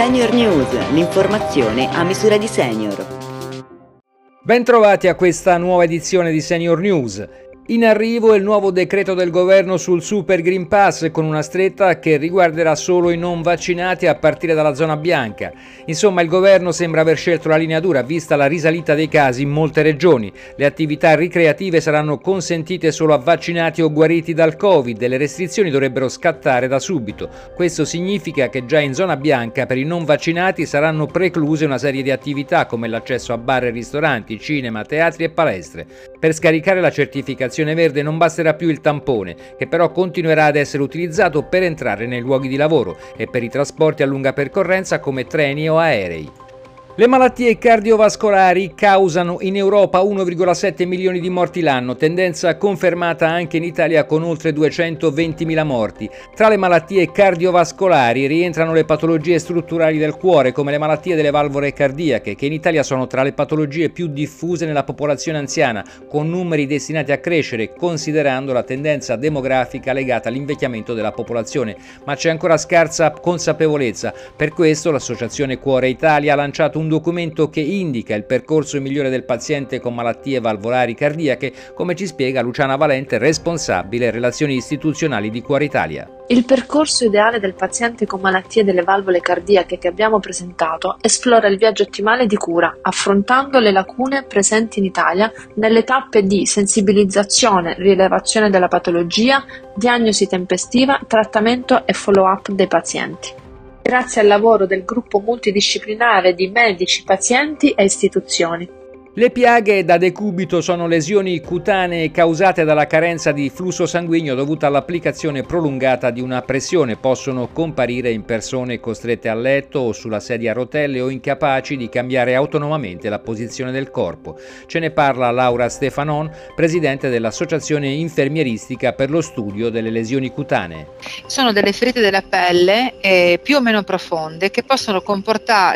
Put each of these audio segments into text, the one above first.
Senior News, l'informazione a misura di senior. Bentrovati a questa nuova edizione di Senior News. In arrivo il nuovo decreto del governo sul Super Green Pass con una stretta che riguarderà solo i non vaccinati a partire dalla zona bianca. Insomma, il governo sembra aver scelto la linea dura vista la risalita dei casi in molte regioni. Le attività ricreative saranno consentite solo a vaccinati o guariti dal Covid e le restrizioni dovrebbero scattare da subito. Questo significa che già in zona bianca per i non vaccinati saranno precluse una serie di attività come l'accesso a bar e ristoranti, cinema, teatri e palestre. Per scaricare la certificazione certificazione verde non basterà più il tampone, che però continuerà ad essere utilizzato per entrare nei luoghi di lavoro e per i trasporti a lunga percorrenza come treni o aerei. Le malattie cardiovascolari causano in Europa 1,7 milioni di morti l'anno, tendenza confermata anche in Italia con oltre 220.000 morti. Tra le malattie cardiovascolari rientrano le patologie strutturali del cuore, come le malattie delle valvole cardiache, che in Italia sono tra le patologie più diffuse nella popolazione anziana, con numeri destinati a crescere, considerando la tendenza demografica legata all'invecchiamento della popolazione. Ma c'è ancora scarsa consapevolezza. Per questo l'Associazione Cuore Italia ha lanciato un documento che indica il percorso migliore del paziente con malattie valvolari cardiache, come ci spiega Luciana Valente, responsabile relazioni istituzionali di Cuore Italia. Il percorso ideale del paziente con malattie delle valvole cardiache che abbiamo presentato esplora il viaggio ottimale di cura, affrontando le lacune presenti in Italia nelle tappe di sensibilizzazione, rilevazione della patologia, diagnosi tempestiva, trattamento e follow-up dei pazienti grazie al lavoro del gruppo multidisciplinare di medici, pazienti e istituzioni. Le piaghe da decubito sono lesioni cutanee causate dalla carenza di flusso sanguigno dovuta all'applicazione prolungata di una pressione. Possono comparire in persone costrette a letto o sulla sedia a rotelle o incapaci di cambiare autonomamente la posizione del corpo. Ce ne parla Laura Stefanon, presidente dell'Associazione Infermieristica per lo studio delle lesioni cutanee. Sono delle ferite della pelle eh, più o meno profonde che possono,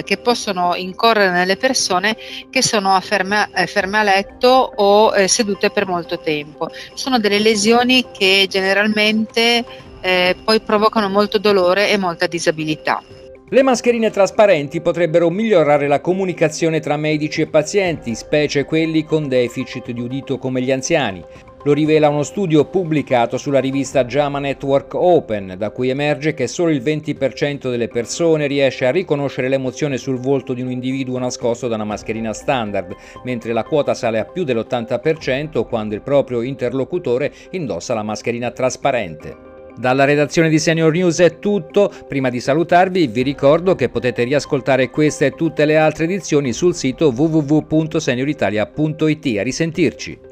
che possono incorrere nelle persone che sono affermate ferme, eh, ferme a letto o eh, sedute per molto tempo. Sono delle lesioni che generalmente eh, poi provocano molto dolore e molta disabilità. Le mascherine trasparenti potrebbero migliorare la comunicazione tra medici e pazienti, specie quelli con deficit di udito come gli anziani. Lo rivela uno studio pubblicato sulla rivista JAMA Network Open, da cui emerge che solo il 20% delle persone riesce a riconoscere l'emozione sul volto di un individuo nascosto da una mascherina standard, mentre la quota sale a più dell'80% quando il proprio interlocutore indossa la mascherina trasparente. Dalla redazione di Senior News è tutto, prima di salutarvi vi ricordo che potete riascoltare queste e tutte le altre edizioni sul sito www.senioritalia.it. A risentirci!